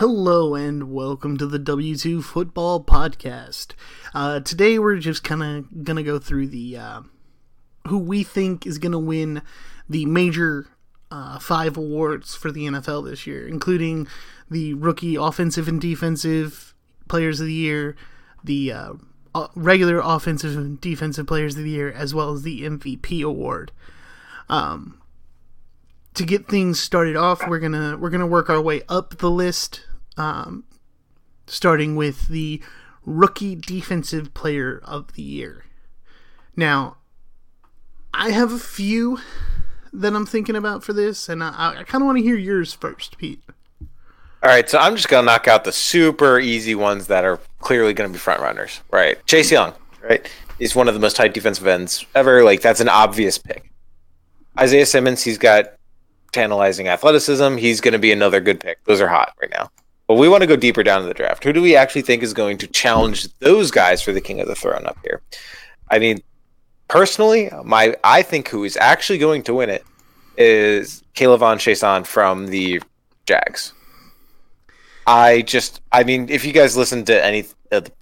Hello and welcome to the W2 Football Podcast. Uh, today we're just kind of gonna go through the uh, who we think is gonna win the major uh, five awards for the NFL this year, including the rookie offensive and defensive players of the year, the uh, regular offensive and defensive players of the year, as well as the MVP award. Um, to get things started off, we're gonna we're gonna work our way up the list, um, starting with the rookie defensive player of the year. Now, I have a few that I'm thinking about for this, and I, I kind of want to hear yours first, Pete. All right, so I'm just gonna knock out the super easy ones that are clearly gonna be front runners. Right, Chase Young, right, is one of the most tight defensive ends ever. Like that's an obvious pick. Isaiah Simmons, he's got tantalizing athleticism. He's going to be another good pick. Those are hot right now. But we want to go deeper down in the draft. Who do we actually think is going to challenge those guys for the king of the throne up here? I mean, personally, my I think who is actually going to win it is K'Lavon Chaisson from the Jags. I just, I mean, if you guys listen to any of the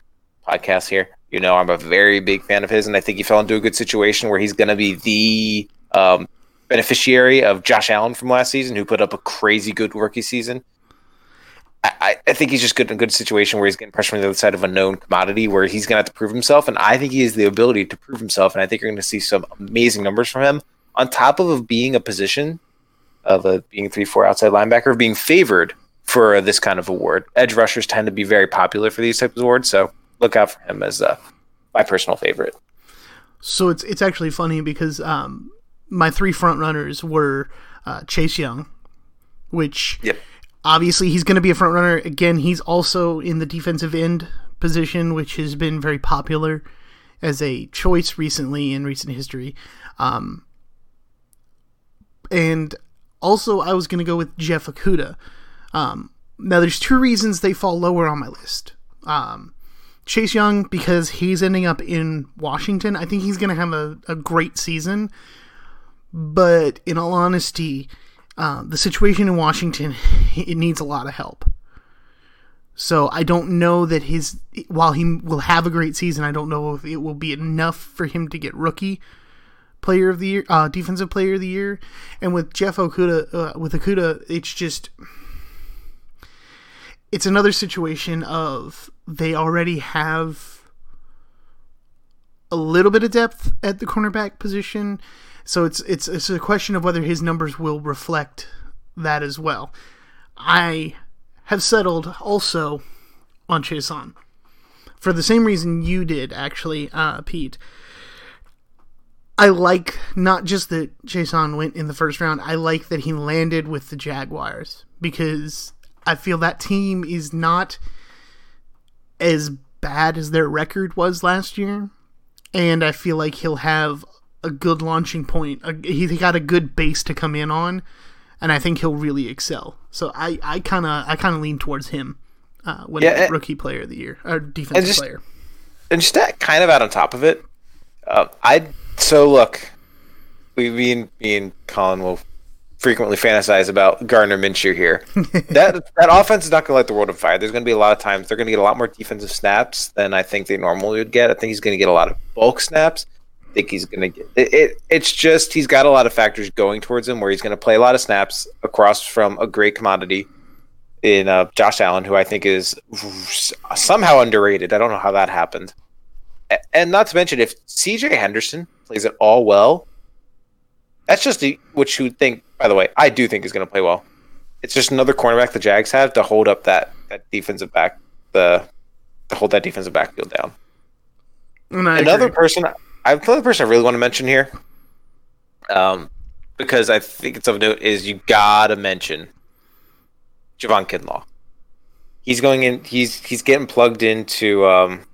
podcasts here, you know I'm a very big fan of his, and I think he fell into a good situation where he's going to be the um, beneficiary of Josh Allen from last season, who put up a crazy good rookie season. I, I think he's just good in a good situation where he's getting pressure from the other side of a known commodity where he's going to have to prove himself. And I think he has the ability to prove himself. And I think you're going to see some amazing numbers from him on top of being a position of a being three, four outside linebacker, being favored for this kind of award. Edge rushers tend to be very popular for these types of awards. So look out for him as uh, my personal favorite. So it's, it's actually funny because, um, my three front runners were uh, Chase Young, which Yep. Obviously he's going to be a front runner. Again, he's also in the defensive end position, which has been very popular as a choice recently in recent history. Um, and also, I was going to go with Jeff Okudah. Um, now, there's two reasons they fall lower on my list. Um, Chase Young, because he's ending up in Washington. I think he's going to have a, a great season. But in all honesty, uh, the situation in Washington it needs a lot of help. So I don't know that his while he will have a great season, I don't know if it will be enough for him to get rookie player of the year, uh, defensive player of the year. And with Jeff Okudah, uh, with Okudah, it's just it's another situation of they already have a little bit of depth at the cornerback position so it's it's it's a question of whether his numbers will reflect that as well. I have settled also on Chaisson for the same reason you did, actually, uh, Pete. I like not just that Chaisson went in the first round. I like that he landed with the Jaguars because I feel that team is not as bad as their record was last year, and I feel like he'll have a good launching point. He got a good base to come in on, and I think he'll really excel. So I I kind of I kind of lean towards him uh, when Yeah, and- rookie player of the year or defensive just- player. and just that kind of out on top of it, uh, I so look, we me and me and Colin will frequently fantasize about Gardner Minshew here. that that offense is not going to light the world on fire. There's going to be a lot of times they're going to get a lot more defensive snaps than I think they normally would get. I think he's going to get a lot of bulk snaps. Think he's going to get it, it. It's just he's got a lot of factors going towards him where he's going to play a lot of snaps across from a great commodity in uh, Josh Allen, who I think is somehow underrated. I don't know how that happened. And not to mention, if CJ Henderson plays it all well, that's just the, what you think. By the way, I do think is going to play well. It's just another cornerback the Jags have to hold up that that defensive back the to hold that defensive backfield down. Another agree. person, I another person I really want to mention here, um, because I think it's of note is you gotta mention Javon Kinlaw. He's going in. He's he's getting plugged into um,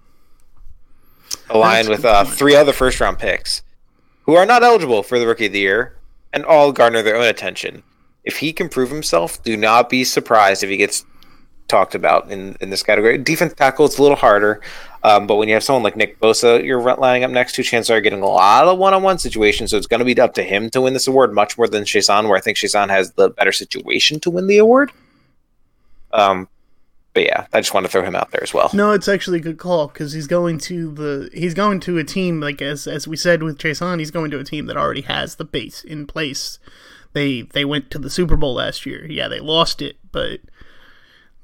a line with uh, three other first round picks who are not eligible for the rookie of the year and all garner their own attention. If he can prove himself, do not be surprised if he gets talked about in, in this category. Defense tackle, it's a little harder, um, but when you have someone like Nick Bosa, you're lining up next to, chances are getting a lot of one-on-one situations. So it's going to be up to him to win this award much more than Chaisson, where I think Chaisson has the better situation to win the award. Um, but yeah, I just want to throw him out there as well. No, it's actually a good call because he's going to the he's going to a team like as as we said with Chaisson, he's going to a team that already has the base in place. They they went to the Super Bowl last year. Yeah, they lost it, but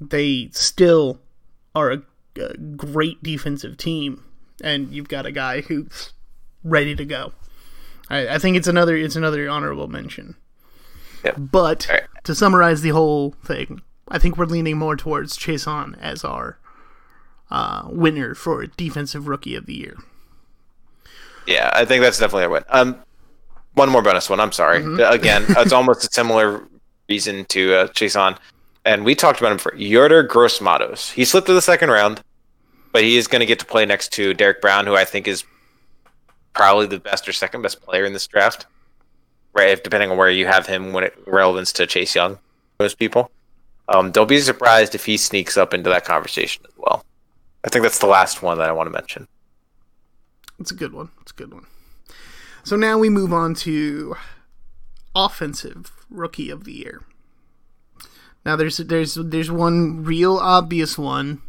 they still are a, a great defensive team, and you've got a guy who's ready to go. I, I think it's another it's another honorable mention. Yep. But right. to summarize the whole thing, I think we're leaning more towards Chaisson as our uh, winner for Defensive Rookie of the Year. Yeah, I think that's definitely a win. Um, one more bonus one. I'm sorry. Again, it's almost a similar reason to uh, Chaisson, and we talked about him for Yetur Gross-Matos. He slipped to the second round, but he is going to get to play next to Derrick Brown, who I think is probably the best or second best player in this draft. Right, if, depending on where you have him when it relevance to Chase Young, most people. Um, don't be surprised if he sneaks up into that conversation as well. I think that's the last one that I want to mention. It's a good one. It's a good one. So now we move on to Offensive Rookie of the Year. Now there's there's there's one real obvious one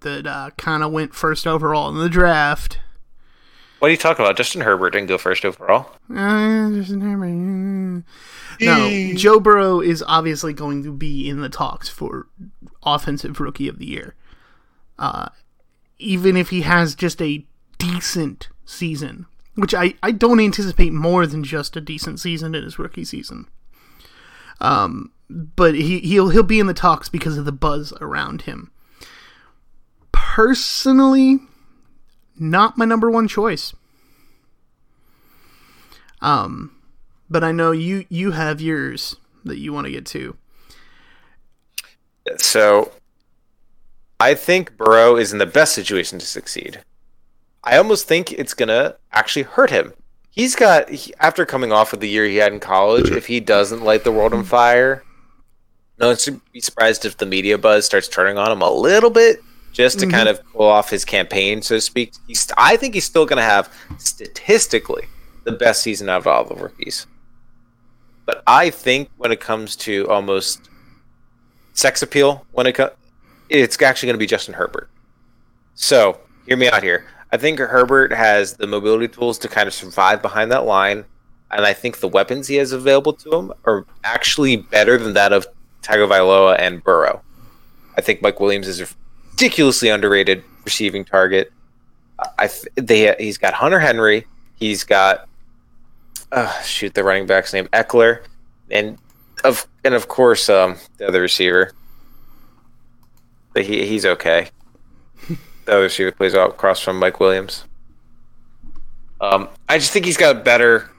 that uh, kind of went first overall in the draft. What are you talking about? Justin Herbert didn't go first overall. Uh, Justin Herbert. No, Joe Burrow is obviously going to be in the talks for offensive rookie of the year. Uh, even if he has just a decent season, which I, I don't anticipate more than just a decent season in his rookie season. Um, but he he'll he'll be in the talks because of the buzz around him. Personally, not my number one choice. Um, but I know you you have yours that you want to get to. So I think Burrow is in the best situation to succeed. I almost think it's gonna actually hurt him. He's got he, after coming off of the year he had in college. If he doesn't light the world on fire, no one should be surprised if the media buzz starts turning on him a little bit, just to mm-hmm. kind of cool off his campaign, so to speak. He's, I think he's still gonna have statistically the best season out of all the rookies. But I think when it comes to almost sex appeal, when it co- it's actually going to be Justin Herbert. So hear me out here. I think Herbert has the mobility tools to kind of survive behind that line, and I think the weapons he has available to him are actually better than that of Tagovailoa and Burrow. I think Mike Williams is a ridiculously underrated receiving target. I th- they he's got Hunter Henry, he's got uh, shoot the running back's name Ekeler, and of and of course um, the other receiver. But he he's okay. the other receiver plays out across from Mike Williams. Um, I just think he's got better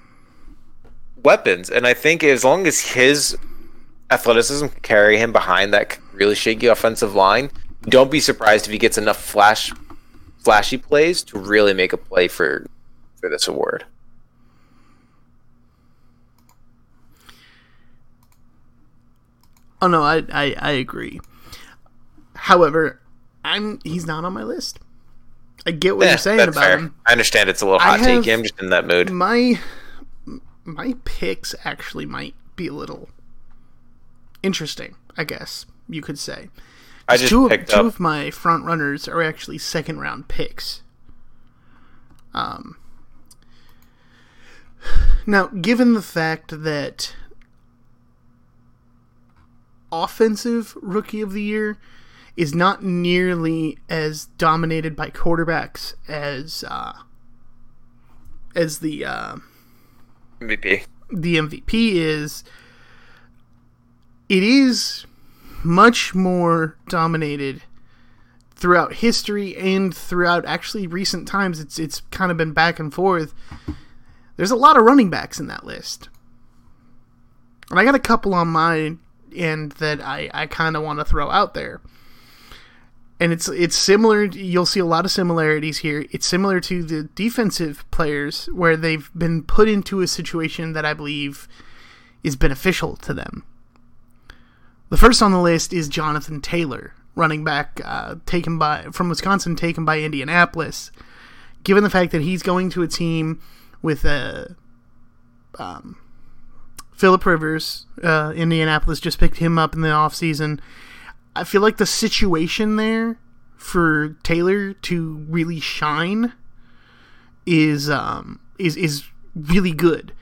weapons, and I think as long as his athleticism can carry him behind that really shaky offensive line, don't be surprised if he gets enough flash, flashy plays to really make a play for for this award. Oh no, I I, I agree. However, I'm he's not on my list. I get what Yeah, you're saying about fair. him. I understand it's a little I hot take. have- I'm just in that mood. My my picks actually might be a little interesting. I guess you could say. I just two, of- picked two up. of my front runners are actually second round picks. Um, now, given the fact that offensive rookie of the year is not nearly as dominated by quarterbacks as uh, as the uh, MVP. the MVP is, it is much more dominated throughout history and throughout actually recent times. It's it's kind of been back and forth. There's a lot of running backs in that list, and I got a couple on my end that I I kind of want to throw out there. And it's it's similar. You'll see a lot of similarities here. It's similar to the defensive players where they've been put into a situation that I believe is beneficial to them. The first on the list is Jonathan Taylor, running back uh, taken by from Wisconsin, taken by Indianapolis. Given the fact that he's going to a team with a um, Philip Rivers, uh, Indianapolis just picked him up in the offseason. I feel like the situation there for Taylor to really shine is um is is really good.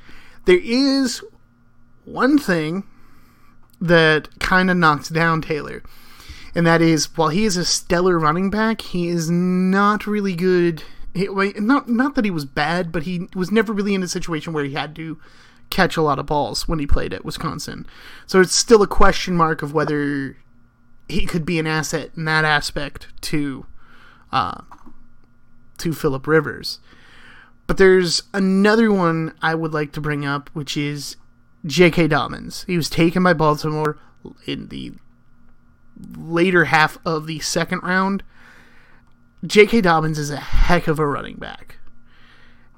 There is one thing that kind of knocks down Taylor, and that is while he is a stellar running back, he is not really good. He, not not that he was bad, but he was never really in a situation where he had to catch a lot of balls when he played at Wisconsin. So it's still a question mark of whether he could be an asset in that aspect to uh, to Philip Rivers. But there's another one I would like to bring up, which is J.K. Dobbins. He was taken by Baltimore in the later half of the second round. J.K. Dobbins is a heck of a running back.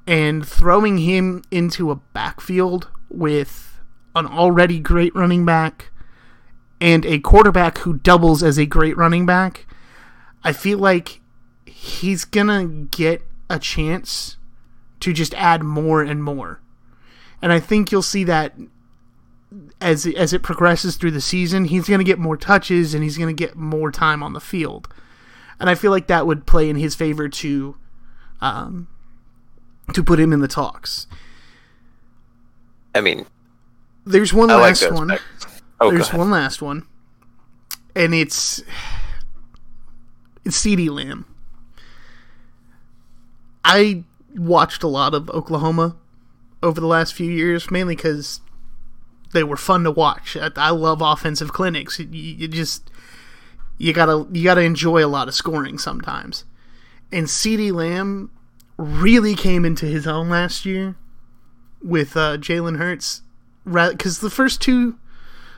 And throwing him into a backfield with an already great running back and a quarterback who doubles as a great running back, I feel like he's going to get a chance to just add more and more. And I think you'll see that as as it progresses through the season, he's going to get more touches and he's going to get more time on the field. And I feel like that would play in his favor to um, to put him in the talks. I mean, there's one I last like one. Oh, there's one last one, and it's it's CeeDee Lamb. I watched a lot of Oklahoma over the last few years, mainly because they were fun to watch. I, I love offensive clinics. You, you, just you gotta you gotta enjoy a lot of scoring sometimes. And CeeDee Lamb really came into his own last year with uh, Jalen Hurts, because the first two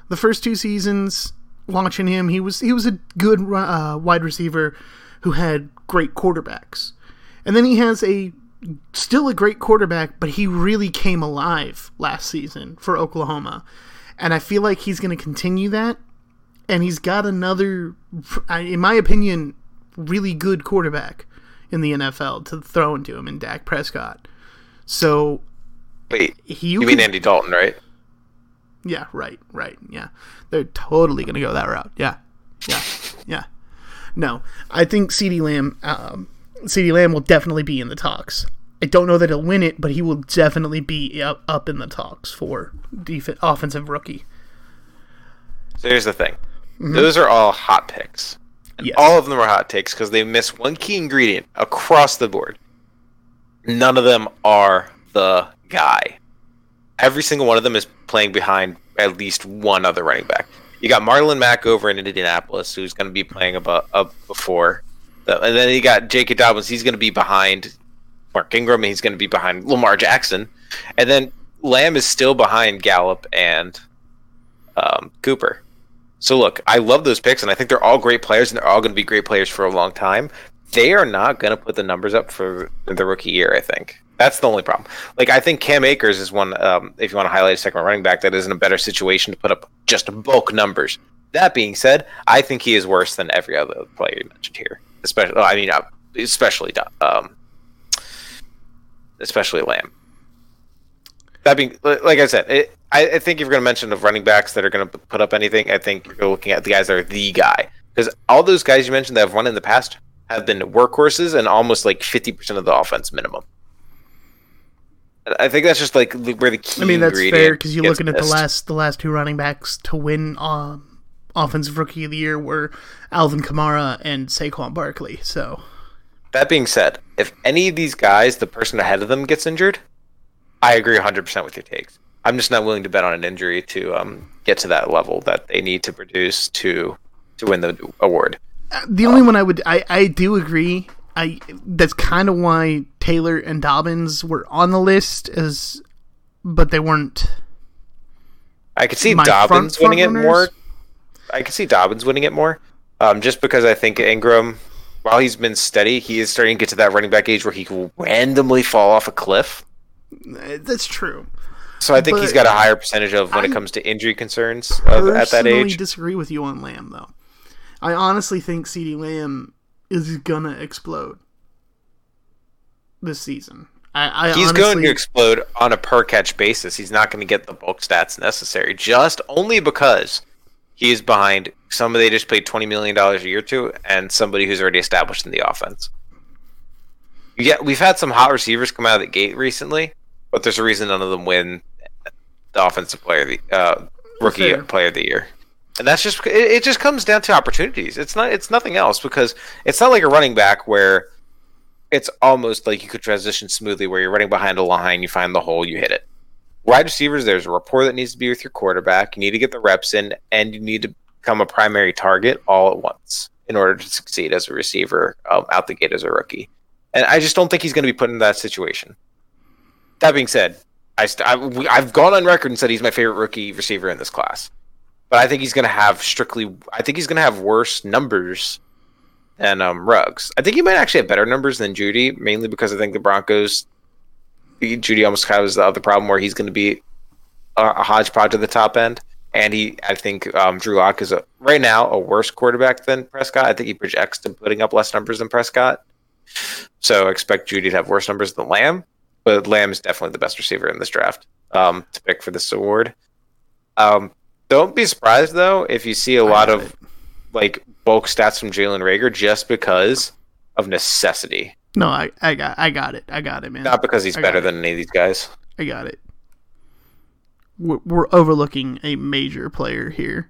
the first two seasons watching him, he was he was a good uh, wide receiver who had great quarterbacks, and then he has a still a great quarterback, but he really came alive last season for Oklahoma. And I feel like he's going to continue that. And he's got another, in my opinion, really good quarterback in the NFL to throw into him in Dak Prescott. So. Wait, you, you mean Andy Dalton, right? Yeah, right, right. Yeah. They're totally going to go that route. Yeah. Yeah. Yeah. No, I think CeeDee Lamb um, CeeDee Lamb will definitely be in the talks. I don't know that he'll win it, but he will definitely be up, up in the talks for def- offensive rookie. So here's the thing: mm-hmm. those are all hot picks. Yes. All of them are hot takes because they miss one key ingredient across the board. None of them are the guy. Every single one of them is playing behind at least one other running back. You got Marlon Mack over in Indianapolis, who's going to be playing above, up before and then you got J.K. Dobbins. He's going to be behind Mark Ingram. he's going to be behind Lamar Jackson. And then Lamb is still behind Gallup and um, Cooper. So look, I love those picks, and I think they're all great players, and they're all going to be great players for a long time. They are not going to put the numbers up for the rookie year. I think that's the only problem. Like I think Cam Akers is one. Um, if you want to highlight a second running back, that is in a better situation to put up just bulk numbers. That being said, I think he is worse than every other player you mentioned here especially I mean uh, especially um, especially Lamb. That being like I said, it, I, I, think if you're going to mention of running backs that are going to put up anything, I think you're looking at the guys that are the guy because all those guys you mentioned that have won in the past have been workhorses and almost like 50% of the offense minimum. I think that's just like where the key. I mean, that's fair because you're looking at the last the last two running backs to win um, offensive rookie of the year were Alvin Kamara and Saquon Barkley. So that being said, if any of these guys, the person ahead of them gets injured, I agree 100% with your takes. I'm just not willing to bet on an injury to um, get to that level that they need to produce to to win the award. Uh, the only um, one I would I, I do agree. I that's kind of why Taylor and Dobbins were on the list as but they weren't I could see Dobbins front, winning it more I can see Dobbins winning it more, um, just because I think Ingram, while he's been steady, he is starting to get to that running back age where he can randomly fall off a cliff. That's true. So I think but he's got a higher percentage of when I it comes to injury concerns of, at that age. I totally disagree with you on Lamb though. I honestly think CeeDee Lamb is gonna explode this season. I, I he's honestly... going to explode on a per catch basis. He's not going to get the bulk stats necessary, just only because he is behind somebody they just paid twenty million dollars a year to, and somebody who's already established in the offense. Yeah, we've had some hot receivers come out of the gate recently, but there's a reason none of them win the offensive player, the uh, rookie Fair. player of the year, and that's just it, it. Just comes down to opportunities. It's not. It's nothing else because it's not like a running back where it's almost like you could transition smoothly, where you're running behind a line, you find the hole, you hit it. Wide receivers, there's a rapport that needs to be with your quarterback. You need to get the reps in, and you need to become a primary target all at once in order to succeed as a receiver um, out the gate as a rookie. And I just don't think he's going to be put in that situation. That being said, I st- I, I've gone on record and said he's my favorite rookie receiver in this class. But I think he's going to have strictly. I think he's going to have worse numbers than um, Ruggs. I think he might actually have better numbers than Jeudy, mainly because I think the Broncos. Jeudy almost has the other problem where he's going to be a, a hodgepodge at the top end, and he. I think um, Drew Lock is a, right now a worse quarterback than Prescott. I think he projects to putting up less numbers than Prescott. So I expect Jeudy to have worse numbers than Lamb, but Lamb is definitely the best receiver in this draft um, to pick for this award. Um, don't be surprised though if you see a I lot of it. like bulk stats from Jalen Reagor just because of necessity, No, I, I got I got it. I got it, man. not because he's I better than any of these guys. I got it. We're, we're overlooking a major player here.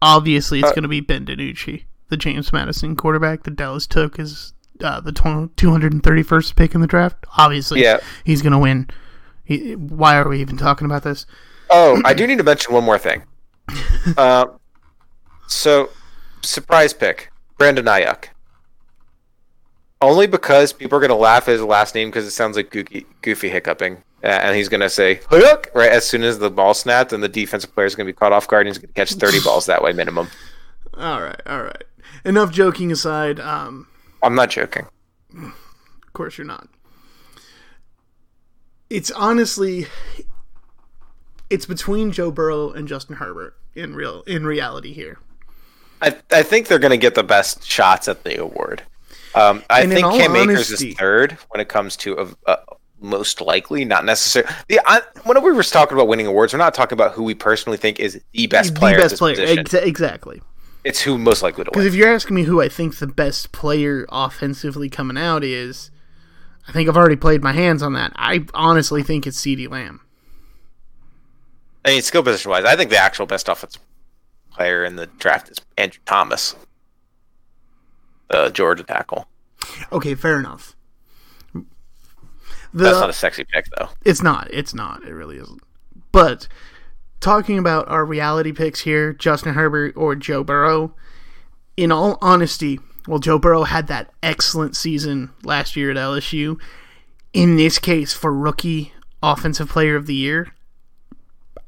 Obviously, it's Uh, going to be Ben DiNucci, the James Madison quarterback that Dallas took as uh, the tw- 231st pick in the draft. Obviously, Yeah. he's going to win. He, why are we even talking about this? Oh, I do need to mention one more thing. Uh, so, surprise pick, Brandon Aiyuk. Only because people are going to laugh at his last name because it sounds like goofy, goofy hiccuping. Uh, and he's going to say, Hayuk, right as soon as the ball snapped, and the defensive player is going to be caught off guard and he's going to catch 30 balls that way minimum. All right, all right. Enough joking aside. Um, I'm not joking. Of course you're not. It's honestly it's between Joe Burrow and Justin Herbert in real in reality here. I, I think they're going to get the best shots at the award. Um, I And think Cam Akers is third when it comes to uh, most likely, not necessarily. The I, when we were talking about winning awards, we're not talking about who we personally think is the best player. the best player. Exa- exactly. It's who most likely to Because if you're asking me who I think the best player offensively coming out is, I think I've already played my hands on that. I honestly think it's CeeDee Lamb. I mean, skill position wise, I think the actual best offensive player in the draft is Andrew Thomas, the Georgia tackle. Okay, fair enough. The, That's not a sexy pick, though. It's not. It's not. It really isn't. But talking about our reality picks here, Justin Herbert or Joe Burrow, in all honesty, well, Joe Burrow had that excellent season last year at LSU. In this case, for rookie offensive player of the year,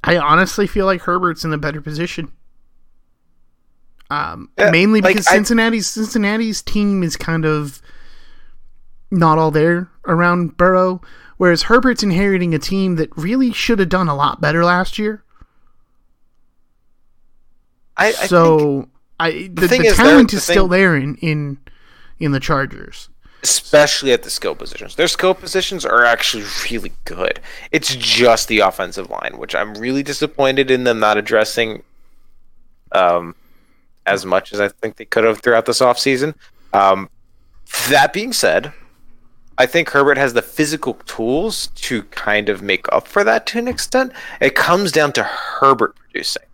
I honestly feel like Herbert's in the better position. Um, Yeah, mainly like, because I- Cincinnati's Cincinnati's team is kind of not all there around Burrow, whereas Herbert's inheriting a team that really should have done a lot better last year. I, I think so I the, thing the is, talent the is still there in in in the Chargers. especially at the skill positions. Their skill positions are actually really good. It's just the offensive line, which I'm really disappointed in them not addressing um, as much as I think they could have throughout this offseason. Um, that being said, I think Herbert has the physical tools to kind of make up for that to an extent. It comes down to Herbert producing.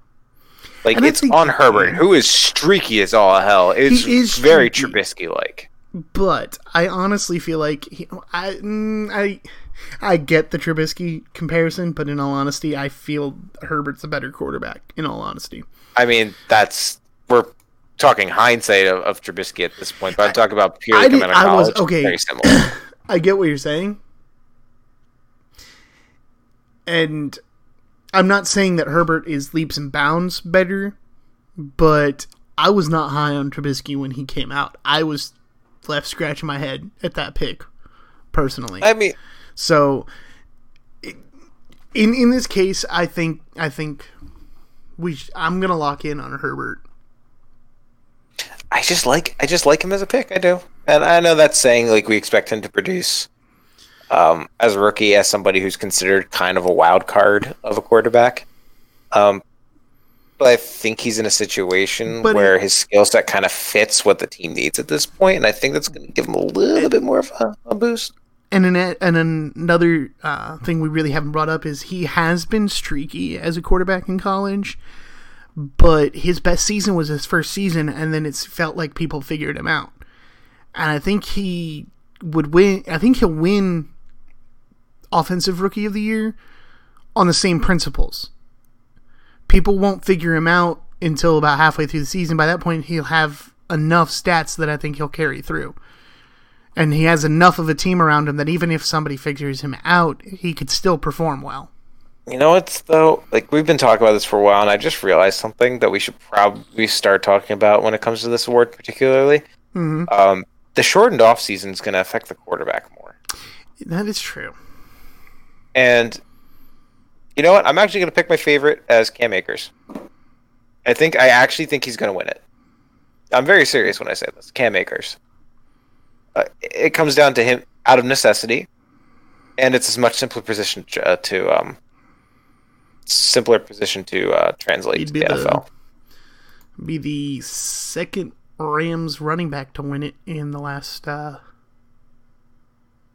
Like it's think- on Herbert, who is streaky as all hell. It's He is very. Trubisky like. But I honestly feel like he, I mm, I I get the Trubisky comparison, but in all honesty, I feel Herbert's a better quarterback. In all honesty, I mean, that's we're talking hindsight of, of Trubisky at this point, but I'm talking about purely I coming out of I was- okay. Very similar. I get what you're saying, and I'm not saying that Herbert is leaps and bounds better, but I was not high on Trubisky when he came out. I was left scratching my head at that pick, personally. I mean, So, in in this case, I think I think we sh- I'm gonna lock in on Herbert. I just like I just like him as a pick. I do, and I know that's saying like we expect him to produce um, as a rookie, as somebody who's considered kind of a wild card of a quarterback. Um, but I think he's in a situation But where his skill set kind of fits what the team needs at this point, and I think that's going to give him a little bit more of a, a boost. And an, and another uh, thing we really haven't brought up is he has been streaky as a quarterback in college, but his best season was his first season, and then it's felt like people figured him out. And I think he would win. I think he'll win offensive rookie of the year on the same principles. People won't figure him out until about halfway through the season. By that point, he'll have enough stats that I think he'll carry through and he has enough of a team around him that even if somebody figures him out, he could still perform well. You know what's though? Like we've been talking about this for a while, and I just realized something that we should probably start talking about when it comes to this award, particularly. Mm-hmm. Um, the shortened off season is going to affect the quarterback more. That is true. And you know what? I'm actually going to pick my favorite as Cam Akers. I think I actually think he's going to win it. I'm very serious when I say this. Cam Akers uh, it comes down to him out of necessity, and it's a much simpler position to, uh, to um, simpler position to uh, translate He'd to the, the- NFL. Be the second Rams running back to win it in the last uh,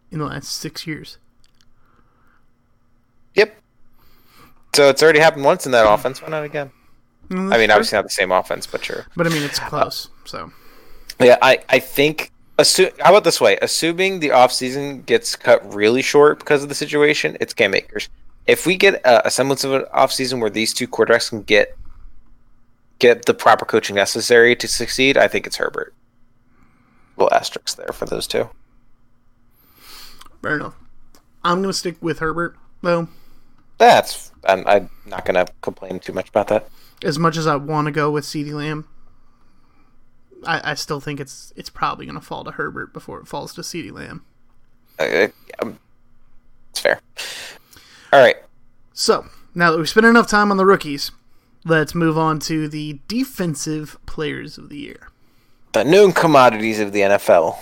in the last six years. Yep. So it's already happened once in that offense. Why not again? Mm, I mean, obviously not the same offense, but sure. but I mean it's close. So Yeah, I, I think. Assu- how about this way? Assuming the offseason gets cut really short because of the situation, it's Cam Akers. If we get a, a semblance of an offseason where these two quarterbacks can get get the proper coaching necessary to succeed, I think it's Herbert. Little asterisk there for those two. fair enough. I'm gonna stick with Herbert though. That's I'm, I'm not gonna complain too much about that. As much as I want to go with Ceedee Lamb, I, I still think it's it's probably gonna fall to Herbert before it falls to Ceedee Lamb. Uh, um, it's fair. All right, So, now that we've spent enough time on the rookies, let's move on to the defensive players of the year. the known commodities of the NFL.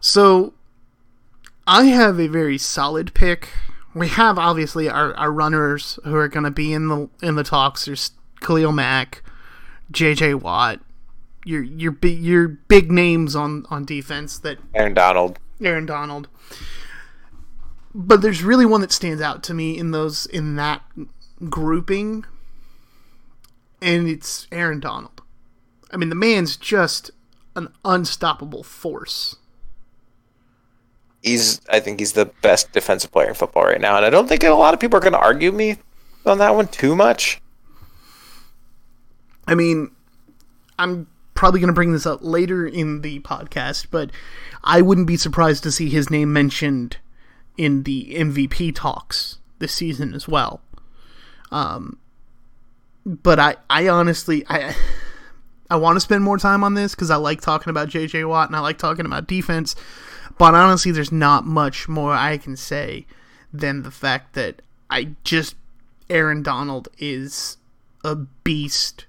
So, I have a very solid pick. We have obviously our, our runners who are going to be in the in the talks. There's Khalil Mack, J.J. Watt, your your big your big names on on defense that Aaron Donald. Aaron Donald. But there's really one that stands out to me in those in that grouping, and it's Aaron Donald. I mean, the man's just an unstoppable force. he's I think he's the best defensive player in football right now, and I don't think a lot of people are going to argue me on that one too much. I mean, I'm probably going to bring this up later in the podcast, but I wouldn't be surprised to see his name mentioned in the MVP talks this season as well. Um, but I, I honestly, I, I want to spend more time on this because I like talking about JJ Watt and I like talking about defense. But honestly, there's not much more I can say than the fact that I just Aaron Donald is a beast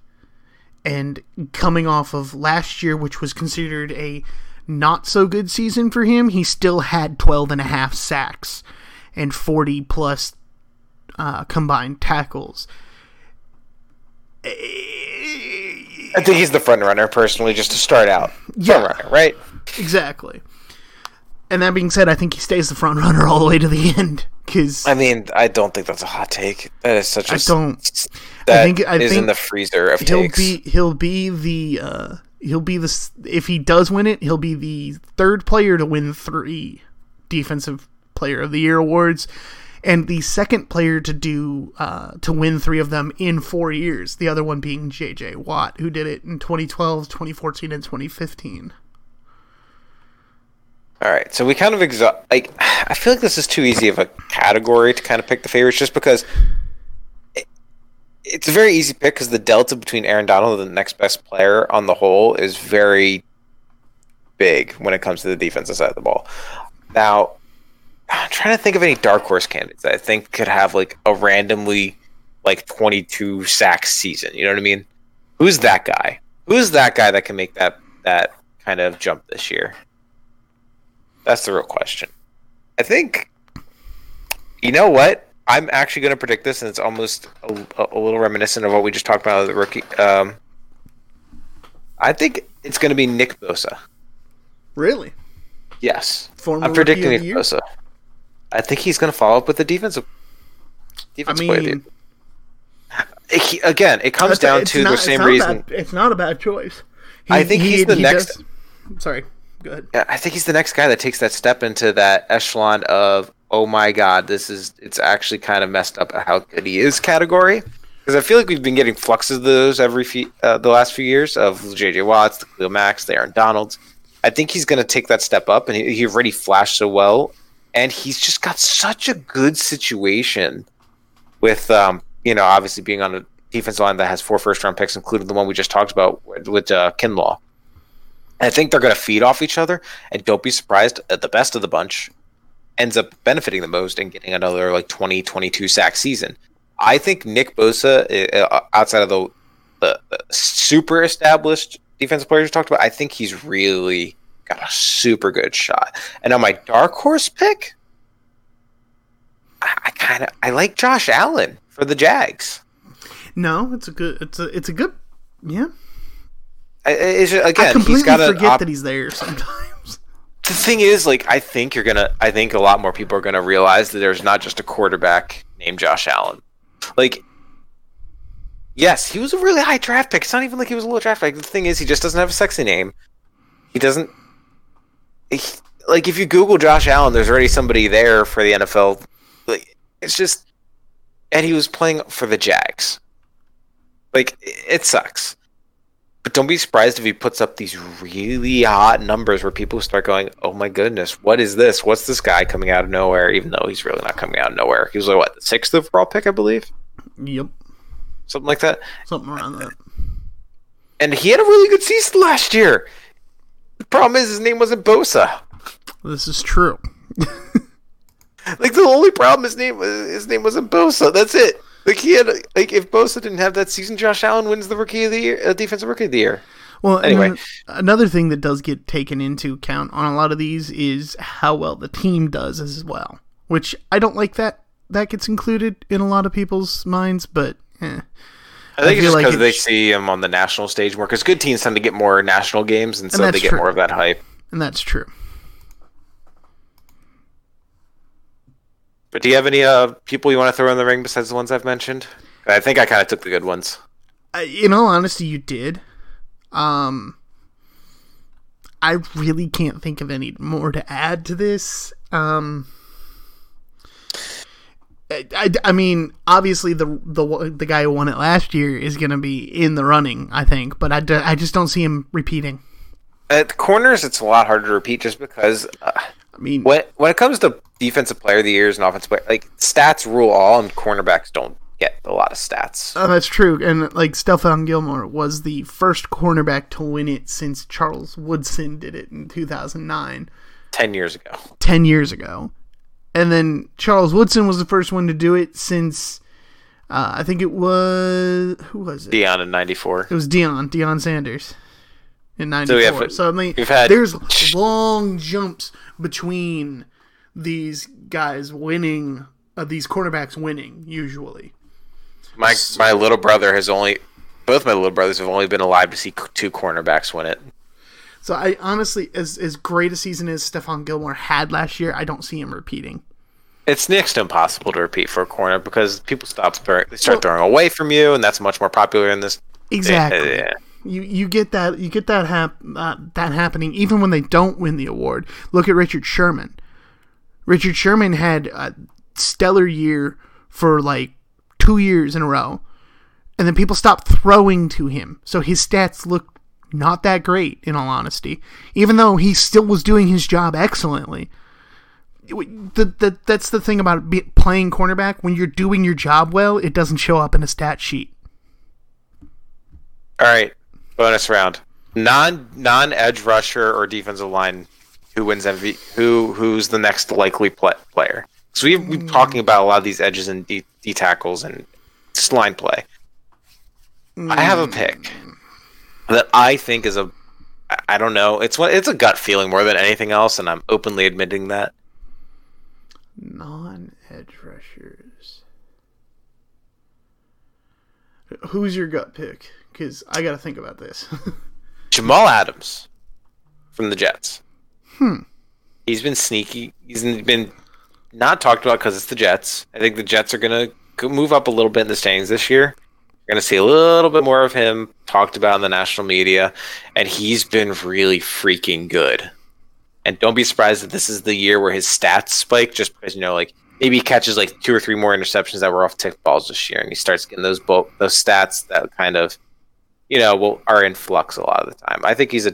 and coming off of last year which was considered a not so good season for him he still had 12 and a half sacks and 40 plus uh, combined tackles I think he's the front runner personally, just to start out. Yeah. Front runner, right? exactly and that being said i think he stays the front runner all the way to the end because I mean, I don't think that's a hot take. That is such a I don't- That I think- I is in the freezer of he'll takes. be he'll be the uh he'll be the if he does win it he'll be the third player to win three defensive player of the year awards and the second player to do uh to win three of them in four years the other one being jj watt who did it in 2012 2014 and 2015 All right, so we kind of like. I feel like this is too easy of a category to kind of pick the favorites, just because it's a very easy pick because the delta between Aaron Donald and the next best player on the whole is very big when it comes to the defensive side of the ball. Now, I'm trying to think of any dark horse candidates that I think could have like a randomly like 22 sack season. You know what I mean? Who's that guy? Who's that guy that can make that that kind of jump this year? That's the real question. I think. You know what? I'm actually going to predict this, and it's almost a, a, little reminiscent of what we just talked about the rookie. Um, I think it's going to be Nick Bosa. Really? Yes. Former I'm predicting Nick of the year? Bosa. I think he's going to follow up with the defensive. I Defensive the mean. It- he- again, it comes down to not- the same reason. bad- it's not a bad choice. He- I think he's the next- does- sorry. Go ahead. Yeah, I think he's the next guy that takes that step into that echelon of oh my god, this is it's actually kind of messed up how good he is category. Because I feel like we've been getting fluxes of those every few, uh, the last few years of J.J. Watts, the Khalil Macks, the Aaron Donalds. I think he's going to take that step up, and he, he already flashed so well, and he's just got such a good situation with, um, you know, obviously being on a defensive line that has four first round picks, including the one we just talked about with, with uh, Kinlaw. I think they're going to feed off each other, and don't be surprised at the best of the bunch ends up benefiting the most and getting another like 20, 22 sack season. I think Nick Bosa, uh, outside of the, the, the super established defensive players you talked about, I think he's really got a super good shot. And on my dark horse pick, I, I kind of I like Josh Allen for the Jags. No, it's a good. It's a. It's a good. Yeah. It's, just- I again, completely he's got to forget op- that he's there sometimes. The thing is, like, I think you're gonna. I think a lot more people are gonna realize that there's not just a quarterback named Josh Allen. Like, yes, he was a really high draft pick. It's not even like he was a low draft pick. The thing is, he just doesn't have a sexy name. He doesn't. he- like, if you Google Josh Allen, there's already somebody there for the NFL. Like, it's just, and he was playing for the Jags. Like, it it sucks. But don't be surprised if he puts up these really hot numbers where people start going, "Oh my goodness, what is this? What's this guy coming out of nowhere?" Even though he's really not coming out of nowhere. He was like what the sixth overall pick, I believe, Yep. something like that. Something around that. And he had a really good season last year. The problem is his name wasn't Bosa. This is true. Like the only problem his name his name wasn't Bosa. That's it. Like he had like if Bosa didn't have that season, Josh Allen wins the rookie of the year, uh, defensive rookie of the year. Well, Anyway. another thing that does get taken into account on a lot of these is how well the team does as well, which I don't like that that gets included in a lot of people's minds, but eh. I think I it's feel just like because it they see him on the national stage more. Because good teams tend to get more national games, and so that's they get true. more of that hype. and that's true. But do you have any uh, people you want to throw in the ring besides the ones I've mentioned? I think I kind of took the good ones. Uh, in all honesty, you did. Um, I really can't think of any more to add to this. Um, I, I, I mean, obviously the the the guy who won it last year is going to be in the running, I think, but I, d- I just don't see him repeating. At the corners, it's a lot harder to repeat just because uh, I mean, when when it comes to defensive player of the years and offensive player, like stats rule all, and cornerbacks don't get a lot of stats. Oh, that's true. And like Stephon Gilmore was the first cornerback to win it since Charles Woodson did it in 2009, Ten years ago, 10 years ago. And then Charles Woodson was the first one to do it since uh, I think it was who was it? Deion in '94. It was Deion, Deion Sanders in So we have- '94. So, I mean, had- there's long jumps between these guys winning, uh, these cornerbacks winning usually. My my little brother has only, both my little brothers have only been alive to see two cornerbacks win it. So I honestly, as as great a season as Stephon Gilmore had last year, I don't see him repeating. It's next to impossible to repeat for a corner because people stop throwing, they start Well- throwing away from you, and that's much more popular in this. Exactly. Yeah. You you get that you get that hap- uh, that happening even when they don't win the award. Look at Richard Sherman. Richard Sherman had a stellar year for like two years in a row, and then people stopped throwing to him, so his stats looked not that great. In all honesty, even though he still was doing his job excellently. The, the, that's the thing about playing cornerback. When you're doing your job well, it doesn't show up in a stat sheet. All right, Bonus round. Non non edge rusher or defensive line. Who wins MV? Who who's the next likely play, player? So we've been talking about a lot of these edges and D, D tackles and line play. Mm. I have a hmm. pick that I think is a I don't know. It's what it's a gut feeling more than anything else, and I'm openly admitting that. Non edge rushers. Who's your gut pick? Because I got to think about this. Jamal Adams from the Jets. Hmm. He's been sneaky. He's been not talked about because it's the Jets. I think the Jets are going to move up a little bit in the standings this year. We're going to see a little bit more of him talked about in the national media, and he's been really freaking good. And don't be surprised that this is the year where his stats spike, just because you know, like maybe he catches like two or three more interceptions that were off tick balls this year, and he starts getting those bo- those stats that kind of, you know, will, are in flux a lot of the time. I think he's a,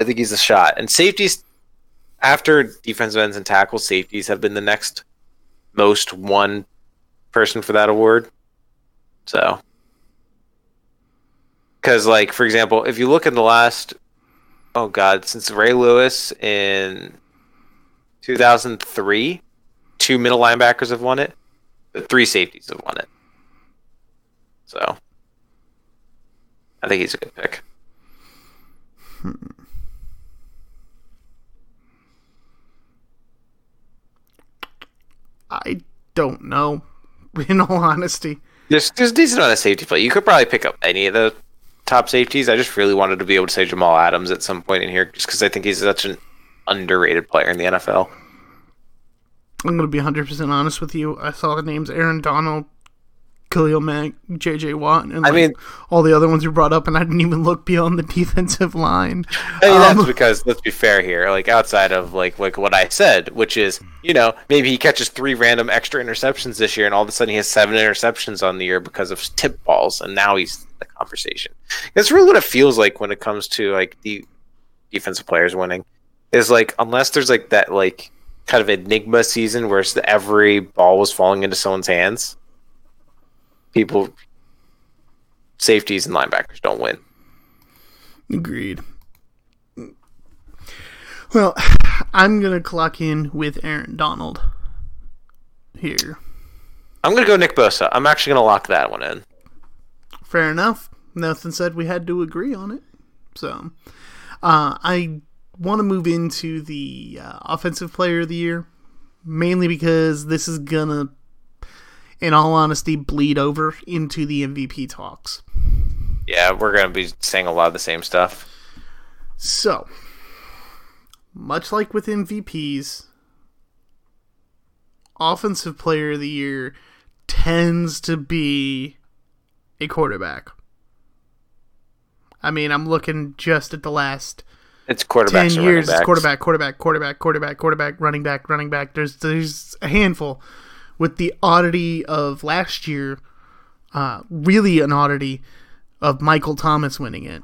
I think he's a shot. And safeties, after defensive ends and tackle, safeties have been the next most one person for that award. So, because like for example, if you look in the last, oh god, since Ray Lewis in 2003 two middle linebackers have won it, but three safeties have won it. So I think he's a good pick. Hmm. I don't know, in all honesty. There's there's a decent amount of safety play. You could probably pick up any of the top safeties. I just really wanted to be able to say Jamal Adams at some point in here, just because I think he's such an underrated player in the NFL. I'm going to be 100% honest with you. I saw the names Aaron Donald, Khalil Mack, J.J. Watt, and like, I mean, all the other ones you brought up, and I didn't even look beyond the defensive line. I mean, um, that's because let's be fair here. Like outside of like like what I said, which is you know maybe he catches three random extra interceptions this year, and all of a sudden he has seven interceptions on the year because of tip balls, and now he's the conversation. That's really what it feels like when it comes to like the defensive players winning. Is like unless there's like that like kind of enigma season where every ball was falling into someone's hands. People, safeties and linebackers don't win. Agreed. Well, I'm gonna clock in with Aaron Donald here. I'm gonna go Nick Bosa. I'm actually gonna lock that one in. Fair enough. Nothing said we had to agree on it. So, uh, I want to move into the uh, offensive player of the year, mainly because this is gonna, in all honesty, bleed over into the MVP talks. Yeah, we're gonna be saying a lot of the same stuff. So, much like with MVPs, offensive player of the year tends to be a quarterback. I mean, I'm looking just at the last it's quarterback. Ten years, quarterback, quarterback, quarterback, quarterback, quarterback, running back, running back. There's there's a handful. With the oddity of last year, uh, really an oddity of Michael Thomas winning it,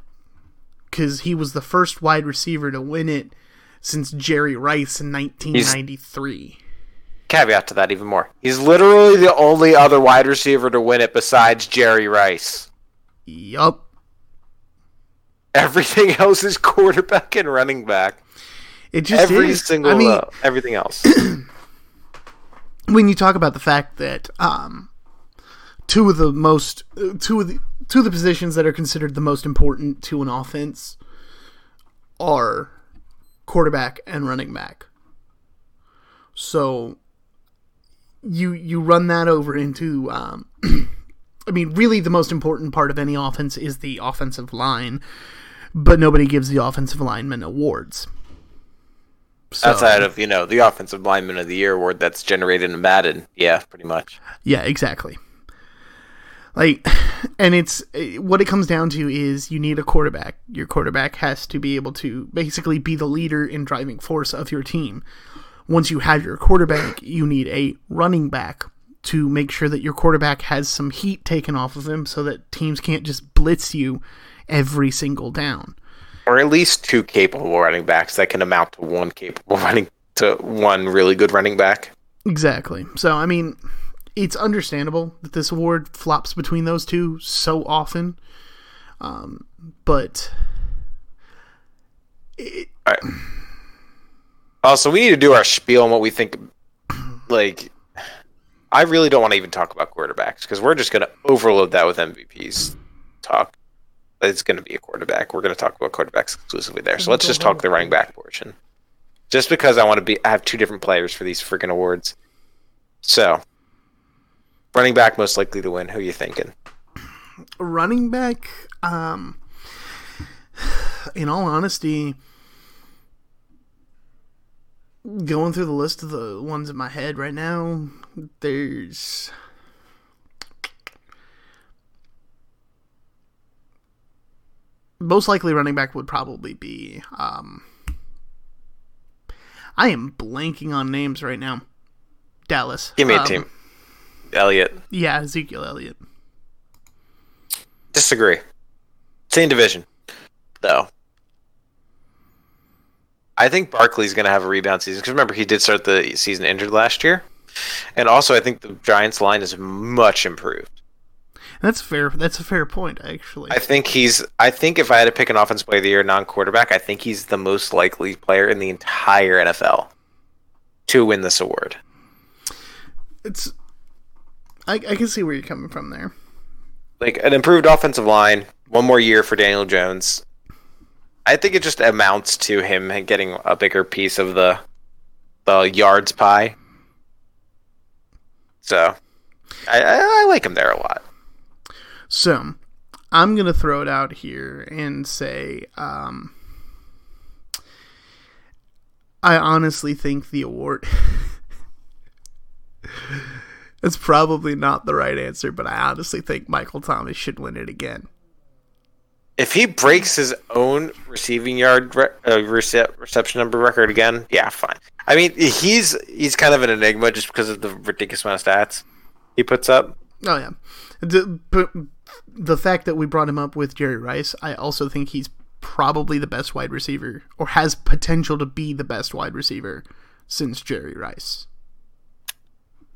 because he was the first wide receiver to win it since Jerry Rice in 1993. He's, caveat to that even more. He's literally the only other wide receiver to win it besides Jerry Rice. Yup. Everything else is quarterback and running back. It just every is. single I mean, uh, everything else. when you talk about the fact that um, two of the most two of the two of the positions that are considered the most important to an offense are quarterback and running back. So you you run that over into um, I mean really the most important part of any offense is the offensive line but nobody gives the offensive lineman awards. So, Outside of you know the offensive lineman of the year award that's generated in Madden, yeah, pretty much. Yeah, exactly. Like, and it's eh, what it comes down to is you need a quarterback. Your quarterback has to be able to basically be the leader and driving force of your team. Once you have your quarterback, you need a running back to make sure that your quarterback has some heat taken off of him so that teams can't just blitz you every single down. Or at least two capable running backs that can amount to one capable running to one really good running back. Exactly. So I mean, it's understandable that this award flops between those two so often. Um, but it... All right. Also, we need to do our spiel on what we think. Like, I really don't want to even talk about quarterbacks because we're just going to overload that with MVPs talk it's going to be a quarterback. We're going to talk about quarterbacks exclusively there. So let's just talk the running back portion. Just because I want to be, I have two different players for these freaking awards. So, running back most likely to win. Who are you thinking? running back, um, in all honesty, going through the list of the ones in my head right now, there's most likely running back would probably be um I am blanking on names right now. Dallas. Give me a Um, team. Elliott. Yeah, Ezekiel Elliott. Disagree. Same division, though. I think Barkley's going to have a rebound season because remember he did start the season injured last year, and also I think the Giants' line is much improved. That's fair. That's a fair point, actually. I think he's. I think if I had to pick an offense player of the year non-quarterback, I think he's the most likely player in the entire NFL to win this award. it's. I, I can see where you're coming from there. Like an improved offensive line, one more year for Daniel Jones. I think it just amounts to him getting a bigger piece of the the yards pie. So, I, I, I like him there a lot. So, I'm gonna throw it out here and say, um, I honestly think the award. It's probably not the right answer, but I honestly think Michael Thomas should win it again. If he breaks his own receiving yard re- uh, rece- reception number record again, yeah, fine. I mean, he's he's kind of an enigma just because of the ridiculous amount of stats he puts up. Oh yeah, the fact that we brought him up with Jerry Rice, I also think he's probably the best wide receiver, or has potential to be the best wide receiver since Jerry Rice.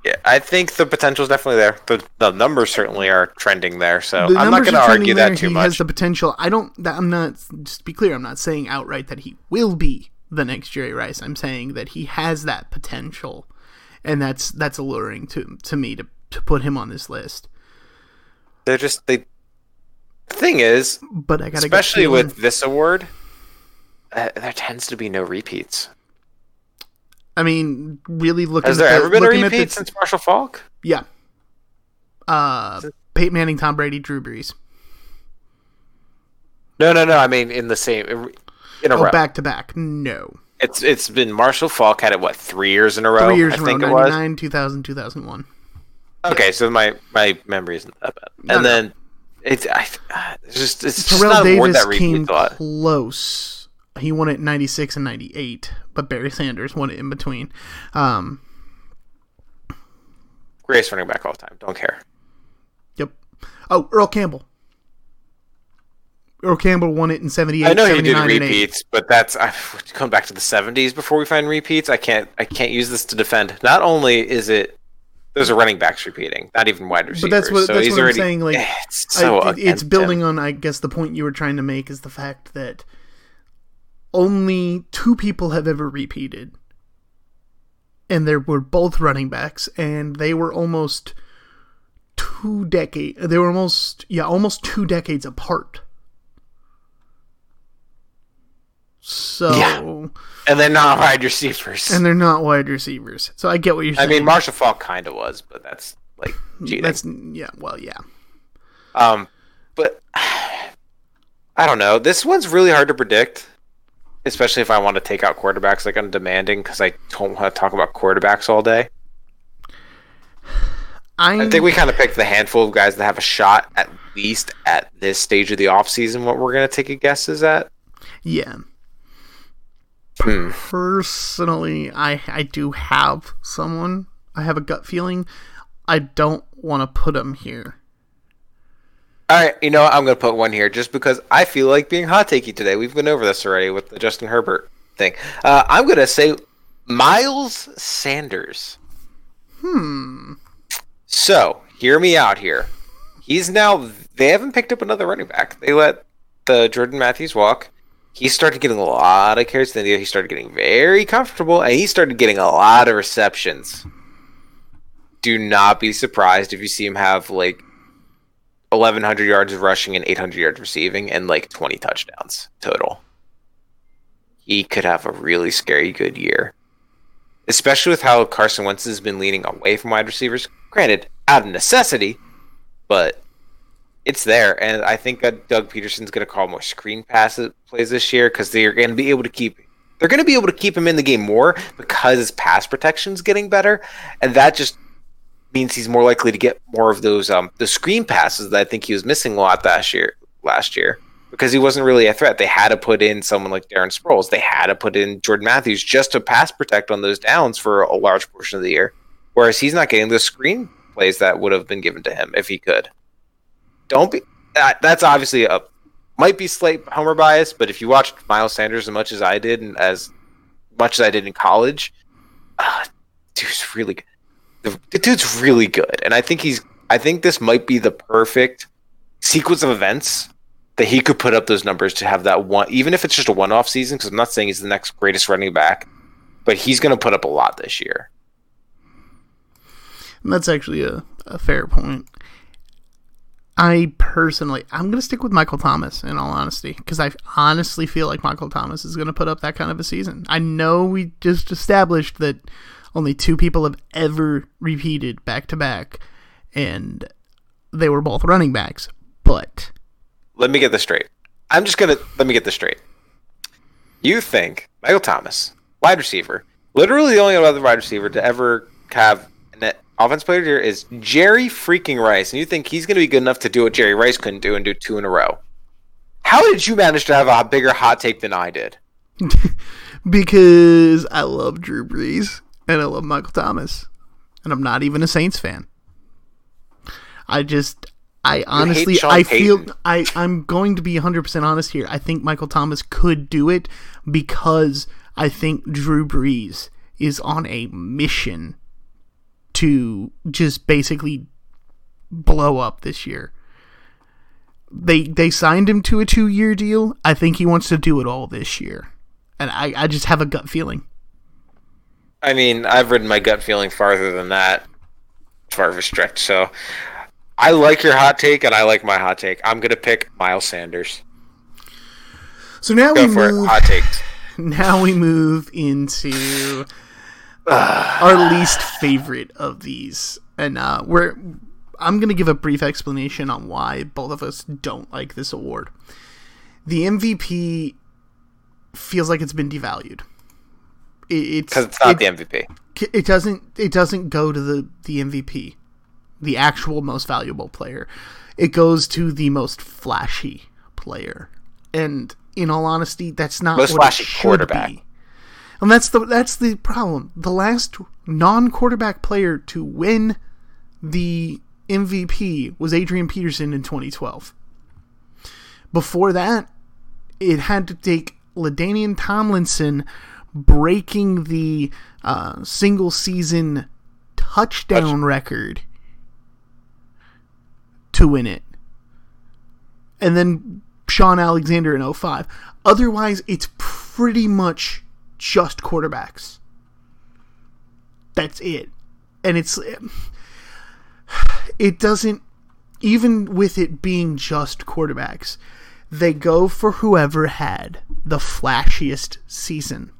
Yeah, I think the potential is definitely there. The, the numbers certainly are trending there, so The I'm not going to argue there. that too he much. has the potential. I don't. I'm not. Just to be clear, I'm not saying outright that he will be the next Jerry Rice. I'm saying that he has that potential, and that's that's alluring to to me to to put him on this list. They're just they. The thing is, But I gotta especially with this award, uh, there tends to be no repeats. I mean, really looking. Has at there the- ever been a repeat the- since Marshall Faulk? Yeah. Uh, Peyton Manning, Tom Brady, Drew Brees. No, no, no. I mean, in the same in a Oh, row. back to back. No. It's it's been Marshall Faulk had it what three years in a row? Three years I in a think row. it was. 99, 2000, 2001. Okay, so my my memory isn't that bad. No, and no. then it's I, it's just it's just Terrell not a award Davis that came repeats a lot. close. He won it 96 and 98, but Barry Sanders won it in between. Um, Greatest running back all the time. Don't care. yep. Oh, Earl Campbell. Earl Campbell won it in 78, I know he did 79, and 80. repeats, but that's I've come back to the '70s before we find repeats. I can't I can't use this to defend. Not only is it those are running backs repeating, not even wide receivers. But that's what, so that's he's what I'm already, saying. Like, it's so I- it- it's building him. on, I guess, the point you were trying to make is the fact that only two people have ever repeated, and they were both running backs, and they were almost two decade. They were almost yeah, almost two decades apart. So, Yeah. and they're not wide receivers. and they're not wide receivers. So I get what you're saying. I mean, Marshall Faulk kind of was, but that's like cheating. that's yeah, well, yeah. Um, but I don't know. This one's really hard to predict, especially if I want to take out quarterbacks. Like I'm demanding because I don't want to talk about quarterbacks all day. I'm, I think we kind of picked the handful of guys that have a shot at least at this stage of the offseason. What we're gonna take a guesses at? yeah. Hmm. personally I I do have someone. I have a gut feeling. I don't want to put him here. All right, you know what? I'm gonna put one here just because I feel like being hot takey today. We've been over this already with the Justin Herbert thing. Uh, I'm gonna say Miles Sanders. Hmm. So, hear me out here. He's now they haven't picked up another running back. They let the Jordan Matthews walk. He started getting a lot of carries. Then he started getting very comfortable, and he started getting a lot of receptions. Do not be surprised if you see him have like 1,100 yards of rushing and 800 yards receiving, and like 20 touchdowns total. He could have a really scary good year especially with how Carson Wentz has been leaning away from wide receivers. Granted, out of necessity, but it's there, and I think Doug Pederson's going to call more screen passes plays this year because they're going to be able to keep. They're going to be able to keep him in the game more because his pass protection's getting better, and that just means he's more likely to get more of those um the screen passes that I think he was missing a lot last year. Last year because he wasn't really a threat. They had to put in someone like Darren Sproles. They had to put in Jordan Matthews just to pass protect on those downs for a large portion of the year. Whereas he's not getting the screen plays that would have been given to him if he could. Don't be. That, that's obviously a might be slight homer bias, but if you watched Miles Sanders as much as I did and as much as I did in college, uh, dude's really good. The, the dude's really good, and I think he's. I think this might be the perfect sequence of events that he could put up those numbers to have that one, even if it's just a one-off season. Because I'm not saying he's the next greatest running back, but he's going to put up a lot this year. And that's actually a, a fair point. I personally, I'm going to stick with Michael Thomas in all honesty, because I honestly feel like Michael Thomas is going to put up that kind of a season. I know we just established that only two people have ever repeated back to back, and they were both running backs, but. Let me get this straight. I'm just going to, let me get this straight. You think Michael Thomas, wide receiver, literally the only other wide receiver to ever have offense player here is Jerry freaking Rice, and you think he's going to be good enough to do what Jerry Rice couldn't do and do two in a row? How did you manage to have a bigger hot take than I did? because I love Drew Brees and I love Michael Thomas, and I'm not even a Saints fan. I just, I honestly, I feel, I, I'm going to be 100% honest here. I think Michael Thomas could do it because I think Drew Brees is on a mission to just basically blow up this year. They they signed him to a two year deal. I think he wants to do it all this year. And I, I just have a gut feeling. I mean, I've ridden my gut feeling farther than that, far of a stretch. So I like your hot take, and I like my hot take. I'm gonna pick Miles Sanders. So now Go we move. It. Hot takes. Now we move into our least favorite of these, and uh, we're. I'm gonna give a brief explanation on why both of us don't like this award. The MVP feels like it's been devalued. It, it's because it's not it, the MVP. It doesn't. It doesn't go to the the MVP the actual most valuable player. It goes to the most flashy player. And in all honesty, that's not most flashy quarterback. Be. And that's the that's the problem. The last non-quarterback player to win the MVP was Adrian Peterson in 2012. Before that, it had to take LaDainian Tomlinson breaking the uh, single season touchdown Touch. record to win it. And then Shaun Alexander in 05. Otherwise, it's pretty much just quarterbacks. That's it. And it's. It doesn't. Even with it being just quarterbacks, they go for whoever had the flashiest season.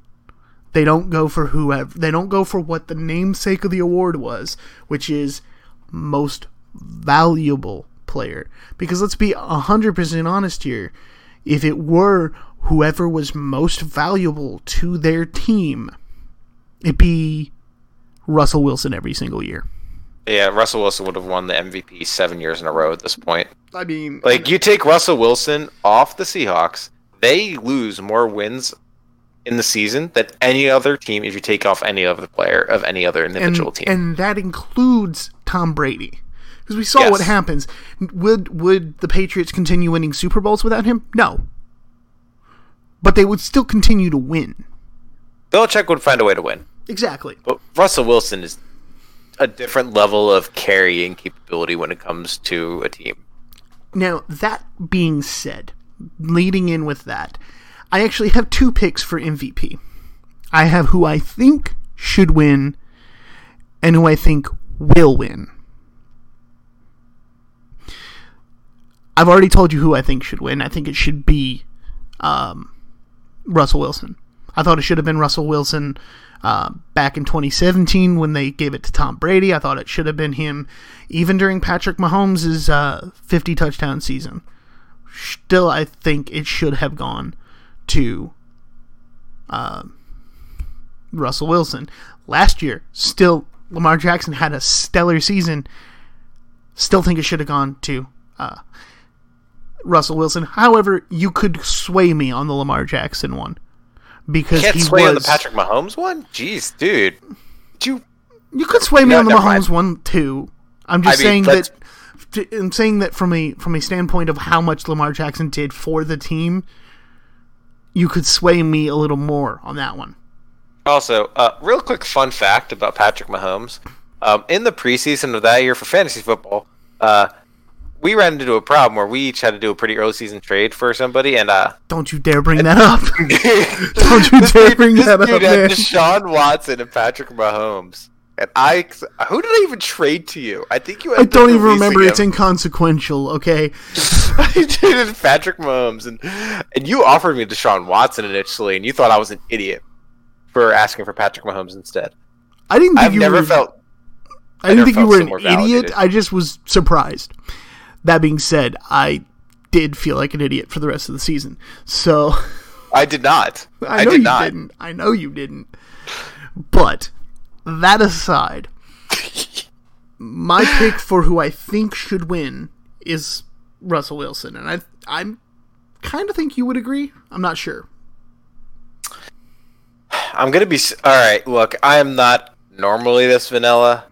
They don't go for whoever. They don't go for what the namesake of the award was, which is most valuable player. Because let's be 100% honest here. If it were whoever was most valuable to their team, it'd be Russell Wilson every single year. Yeah, Russell Wilson would have won the MVP seven years in a row at this point. I mean, like you take Russell Wilson off the Seahawks, they lose more wins in the season than any other team if you take off any other player of any other individual and, team. And that includes Tom Brady. Because we saw yes. what happens. Would would the Patriots continue winning Super Bowls without him? No. But they would still continue to win. Belichick would find a way to win. Exactly. But Russell Wilson is a different level of carrying capability when it comes to a team. Now, that being said, leading in with that, I actually have two picks for MVP. I have who I think should win and who I think will win. I've already told you who I think should win. I think it should be um, Russell Wilson. I thought it should have been Russell Wilson uh, back in 2017 when they gave it to Tom Brady. I thought it should have been him even during Patrick Mahomes' uh, 50 touchdown season. Still, I think it should have gone to uh, Russell Wilson. Last year, still, Lamar Jackson had a stellar season. Still think it should have gone to uh, Russell Wilson. However, you could sway me on the Lamar Jackson one because you Can't he sway was. on the Patrick Mahomes one? Jeez, dude. Did you you could sway me No, on the Mahomes mind. one too. I'm just I saying let's- that. I'm saying that from a from a standpoint of how much Lamar Jackson did for the team, you could sway me a little more on that one. Also, uh, real quick fun fact about Patrick Mahomes. Um, in the preseason of that year for fantasy football, uh, we ran into a problem where we each had to do a pretty early season trade for somebody, and uh, Don't you dare bring that up. don't you dare bring this that up, dude man. Deshaun Watson and Patrick Mahomes, and I who did I even trade to you? I think you. I don't even remember. It's inconsequential. Okay. I traded Patrick Mahomes, and and you offered me Deshaun Watson initially, and you thought I was an idiot for asking for Patrick Mahomes instead. I didn't think I've you never were. felt I didn't never think you were an idiot. validated. I just was surprised. That being said, I did feel like an idiot for the rest of the season. So I did not. I I, know did you not. didn't. I know you didn't. But that aside, my pick for who I think should win is Russell Wilson, and I I kind of think you would agree. I'm not sure. I'm gonna be all right. Look, I am not normally this vanilla,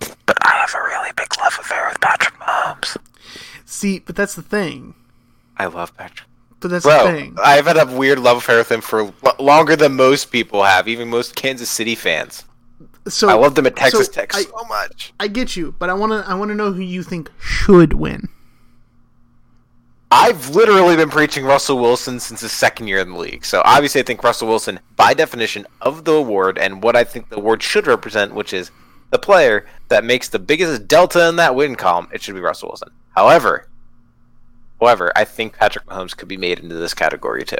but I have a really big love affair with Patrick Mahomes. See, but that's the thing. I love Patrick. But that's the thing. I've had a weird love affair with him for longer than most people have, even most Kansas City fans. So I loved him at Texas so Tech I- so much. I get you, but I want to I want to know who you think should win. I've literally been preaching Russell Wilson since his second year in the league. So obviously, I think Russell Wilson, by definition of the award, and what I think the award should represent, which is the player that makes the biggest delta in that win column, it should be Russell Wilson. However, however, I think Patrick Mahomes could be made into this category too.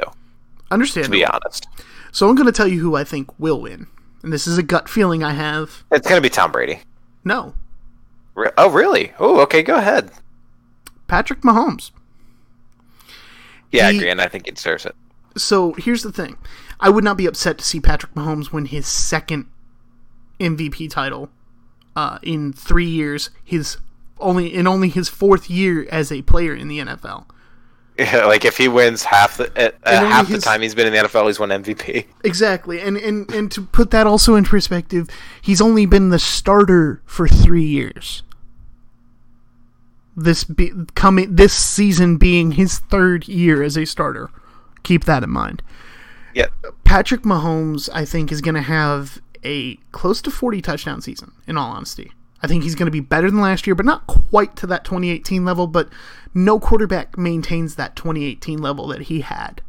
Understand. To be honest, So I'm going to tell you who I think will win, and this is a gut feeling I have. it's gonna be Tom Brady. No, Re- Oh, really? Oh, okay. Go ahead. Patrick Mahomes. Yeah, I agree, and I think he deserves it. So here's the thing: I would not be upset to see Patrick Mahomes win his second MVP title uh, in three years. His only in only his fourth year as a player in the NFL. Yeah, like if he wins half the uh, half the time he's been in the NFL, he's won MVP. Exactly, and and and to put that also in perspective, he's only been the starter for three years. This be, coming this season being his third year as a starter. Keep that in mind. Yeah, Patrick Mahomes, I think, is going to have a close to 40 touchdown season, in all honesty. I think he's going to be better than last year, but not quite to that 2018 level. But no quarterback maintains that 2018 level that he had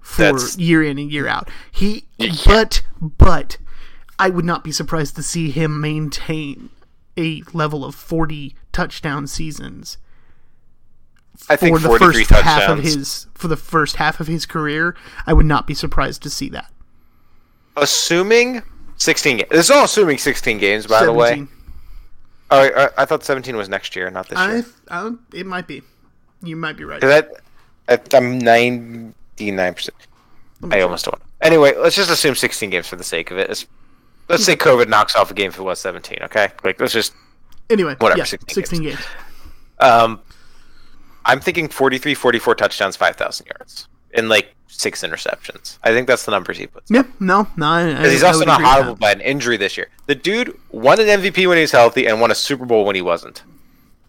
for That's- year in and year out. He, Yeah. but, but, I would not be surprised to see him maintain a level of 40 touchdown seasons I think for the 43 first half of touchdowns. his for the first half of his career. I would not be surprised to see that. assuming 16 games. This is all assuming 16 games, by the way. 17. Oh, I, I thought 17 was next year, not this I, year. I, it might be. You might be right. That, I'm 99%. I almost don't. Anyway, let's just assume 16 games for the sake of it. Let's, let's say COVID knocks off a game if it was 17, okay? Like, let's just. Anyway, Whatever, yeah, 16 16, games. Um, I'm thinking 43, 44 touchdowns, 5,000 yards, and like six interceptions. I think that's the numbers he puts. Yeah, no, no. Because he's also not agree with honorable that. by an injury this year. The dude won an MVP when he was healthy and won a Super Bowl when he wasn't.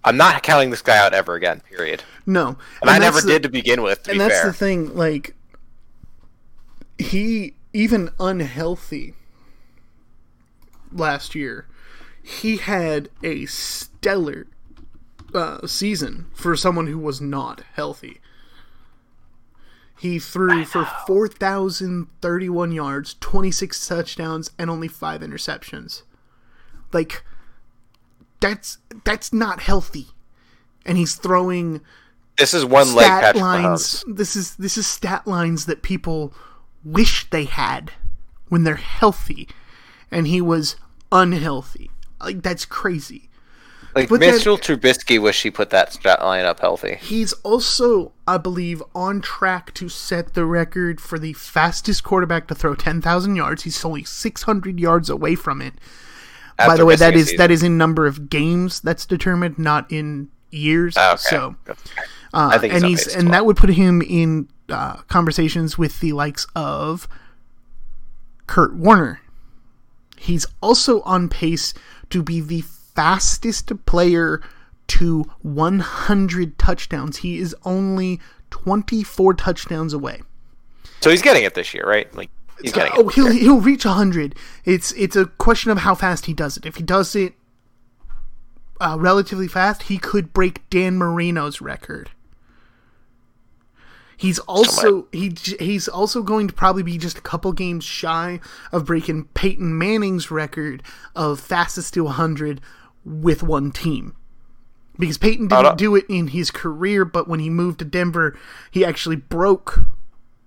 I'm not counting this guy out ever again. Period. No, And, I never the- did to begin with. To and that's fair, the thing. Like, he even unhealthy last year, he had a stellar uh, season for someone who was not healthy. He threw for 4,031 yards, 26 touchdowns, and only five interceptions. Like, that's that's not healthy. And he's throwing This is one leg stat Patrick lines. This is this is stat lines that people wish they had when they're healthy, and he was unhealthy. Like that's crazy. Like But then- Mitchell Trubisky wish he put that stat line up healthy. He's also, I believe, on track to set the record for the fastest quarterback to throw 10,000 yards. He's only 600 yards away from it. By the way, that is season. that is in number of games that's determined, not in years. Oh, okay. So, I uh, he's and he's and well. that would put him in uh, conversations with the likes of Kurt Warner. He's also on pace to be the fastest player to 100 touchdowns. He is only 24 touchdowns away. So he's getting it this year, right? Like he's getting Oh, it. he'll he'll reach 100. It's it's a question of how fast he does it. If he does it uh, relatively fast, he could break Dan Marino's record. He's also he he's also going to probably be just a couple games shy of breaking Peyton Manning's record of fastest to 100 with one team. Because Peyton didn't do it in his career, but when he moved to Denver, he actually broke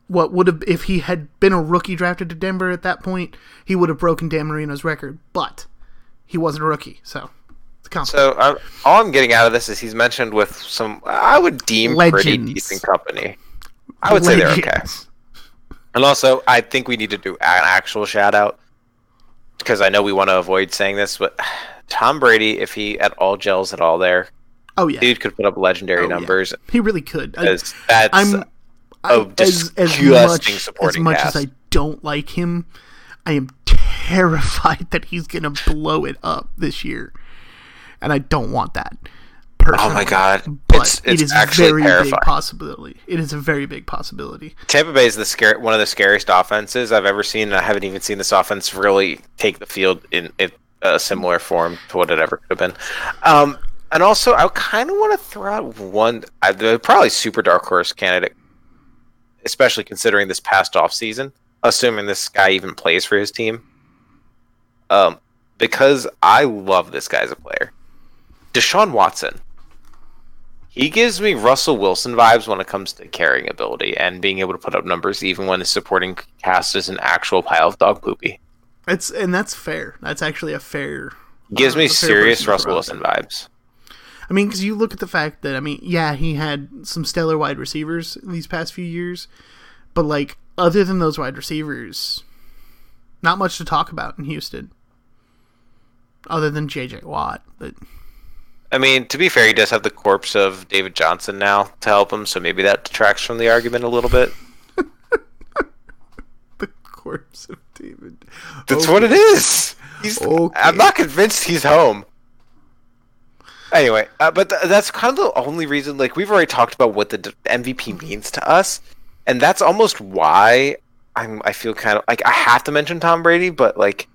what would have if he had been a rookie drafted to Denver at that point, he would have broken Dan Marino's record. But he wasn't a rookie, so it's a compliment. So all I'm getting out of this is he's mentioned with some I would deem pretty decent company. I would say they're okay. And also, I think we need to do an actual shout out because I know we want to avoid saying this, but Tom Brady, if he at all gels at all there, Oh yeah, dude could put up legendary Oh, yeah. numbers. he really could. I- that's I'm I- as, as much, as much cast. as I don't like him, I am terrified that he's gonna blow it up this year, and I don't want that. Personally. oh my god, But it's, it it's actually very big possibility. It is a very big possibility. Tampa Bay is the scare one of the scariest offenses I've ever seen. I haven't even seen this offense really take the field in, in a similar form to what it ever could have been. Um, and also, I kind of want to throw out one, uh, the probably super dark horse candidate, especially considering this past off season, assuming this guy even plays for his team. Um, because I love this guy as a player, Deshaun Watson. He gives me Russell Wilson vibes when it comes to carrying ability and being able to put up numbers even when the supporting cast is an actual pile of dog poopy. It's and that's fair. That's actually a fair. Gives uh, me serious Russell Wilson vibes. I mean, because you look at the fact that I mean, yeah, he had some stellar wide receivers in these past few years, but like other than those wide receivers, not much to talk about in Houston, other than J.J. Watt. But I mean, to be fair, he does have the corpse of David Johnson now to help him, so maybe that detracts from the argument a little bit. the corpse of That's what it is. He's, Okay. I'm not convinced he's home. Anyway, uh, but th- that's kind of the only reason. Like we've already talked about what the d- MVP means to us, and that's almost why I'm. I feel kind of like I have to mention Tom Brady, but like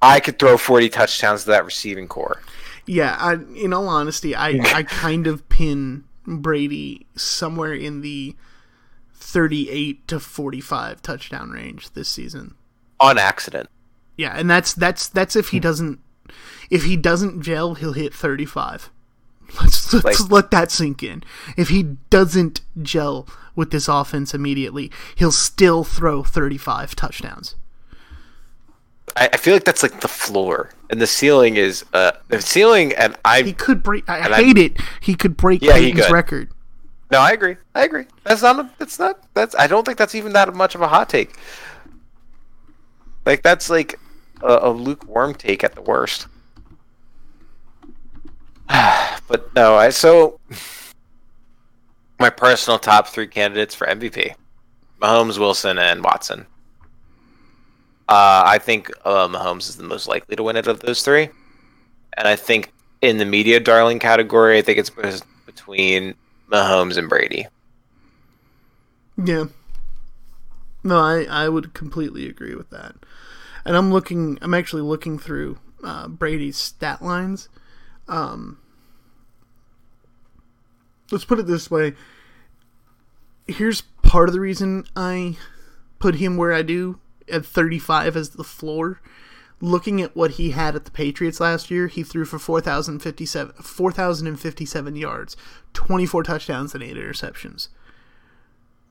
I could throw 40 touchdowns to that receiving corps. Yeah, I, in all honesty, I I kind of pin Brady somewhere in the thirty-eight to forty-five touchdown range this season. On accident. Yeah, and that's that's that's if he doesn't if he doesn't gel, he'll hit 35. Let's let's Like- let that sink in. If he doesn't gel with this offense immediately, he'll still throw 35 touchdowns. I, I feel like that's like the floor, and the ceiling is uh the ceiling. And I He could break I And I- hate it. He could break Yeah, Peyton's record. no, I agree. I agree. That's not. A, that's not. That's. I don't think that's even that much of a hot take. Like that's like a, a lukewarm take at the worst. but no, I so my personal top three candidates for MVP: Mahomes, Wilson, and Watson. Uh, I think uh, Mahomes is the most likely to win it of those three, and I think in the media darling category, I think it's between Mahomes and Brady. Yeah. No, I, I would completely agree with that. And I'm looking, I'm actually looking through uh, Brady's stat lines. Um, let's put it this way. Here's part of the reason I put him where I do at 35 as the floor. looking at what he had at the Patriots last year, he threw for 4,057 4,057 yards, 24 touchdowns and 8 interceptions.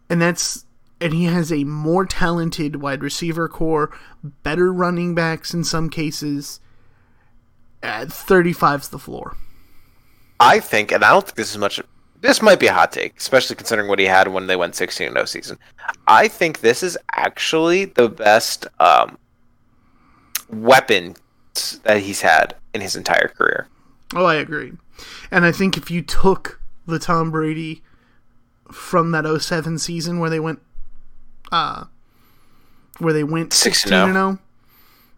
And that's and he has a more talented wide receiver corps, better running backs in some cases. At 35's the floor. I think, and I don't think this is much. This might be a hot take, especially considering what he had when they went 16 0 season. I think this is actually the best um, weapon that he's had in his entire career. Oh, I agree. And I think if you took the Tom Brady from that 07 season where they went uh where they went 16 and 0,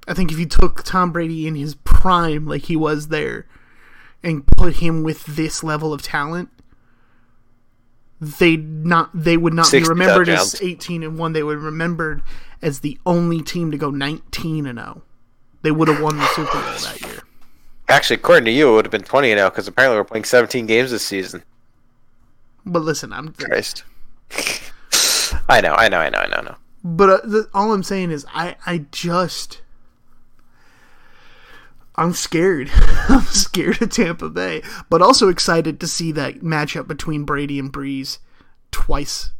I think if you took Tom Brady in his prime like he was there and put him with this level of talent, they not they would not be remembered touchdowns. as 18 and 1 they would be remembered as the only team to go 19 and 0 they would have won the super bowl that year. Actually according to you it would have been 20 and 0 because apparently we're playing 17 games this season. But listen i'm Christ. i know i know i know i know, I know. but uh, the, all i'm saying is i i just I'm scared. I'm scared of Tampa Bay, but also excited to see that matchup between Brady and Brees twice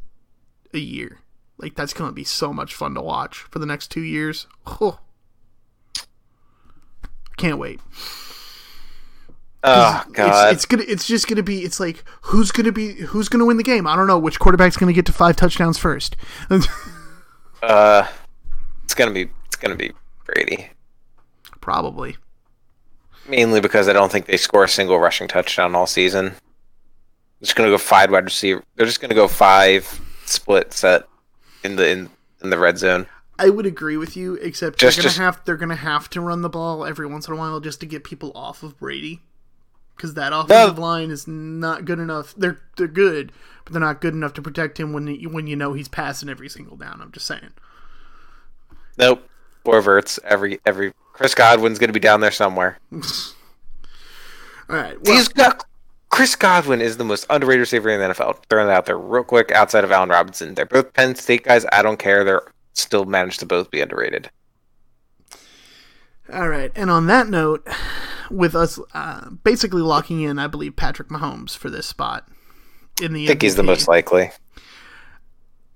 a year. Like that's going to be so much fun to watch for the next 2 years. Oh. Can't wait. Oh god. It's, it's, gonna it's just gonna be it's like who's gonna be who's gonna win the game? I don't know which quarterback's gonna get to five touchdowns first. uh it's gonna be it's gonna be Brady. Probably. Mainly because I don't think they score a single rushing touchdown all season. They're just gonna go five wide receiver. They're just gonna go five split set in the in, in the red zone. I would agree with you, except just, they're gonna just, have they're gonna have to run the ball every once in a while just to get people off of Brady, because that offensive no. line is not good enough. They're they're good, but they're not good enough to protect him when when you know he's passing every single down. I'm just saying. Nope, four verts every every Chris Godwin's going to be down there somewhere. All right. Well, He's got Chris Godwin is the most underrated receiver in the NFL. Throwing that out there real quick outside of Allen Robinson. They're both Penn State guys. I don't care. They're still managed to both be underrated. All right. And on that note, with us uh, basically locking in, I believe, Patrick Mahomes for this spot in the I think MVP, he's the most likely.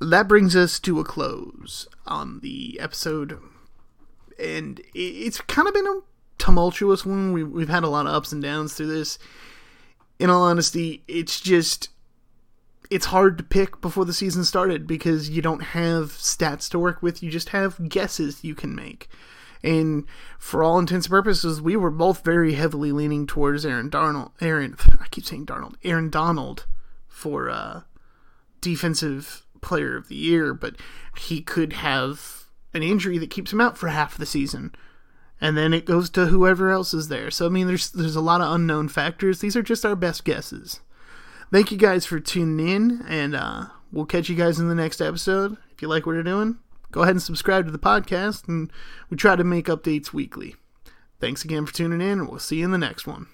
That brings us to a close on the episode and it's kind of been a tumultuous one. We, we've had a lot of ups and downs through this. In all honesty, it's just it's hard to pick before the season started because you don't have stats to work with. You just have guesses you can make. And for all intents and purposes, we were both very heavily leaning towards Aaron Darnold. Aaron, I keep saying Darnold. Aaron Donald for uh, defensive player of the year, but he could have an injury that keeps him out for half the season. And then it goes to whoever else is there. So I mean there's there's a lot of unknown factors. These are just our best guesses. Thank you guys for tuning in and uh, we'll catch you guys in the next episode. If you like what we're doing, go ahead and subscribe to the podcast and we try to make updates weekly. Thanks again for tuning in and we'll see you in the next one.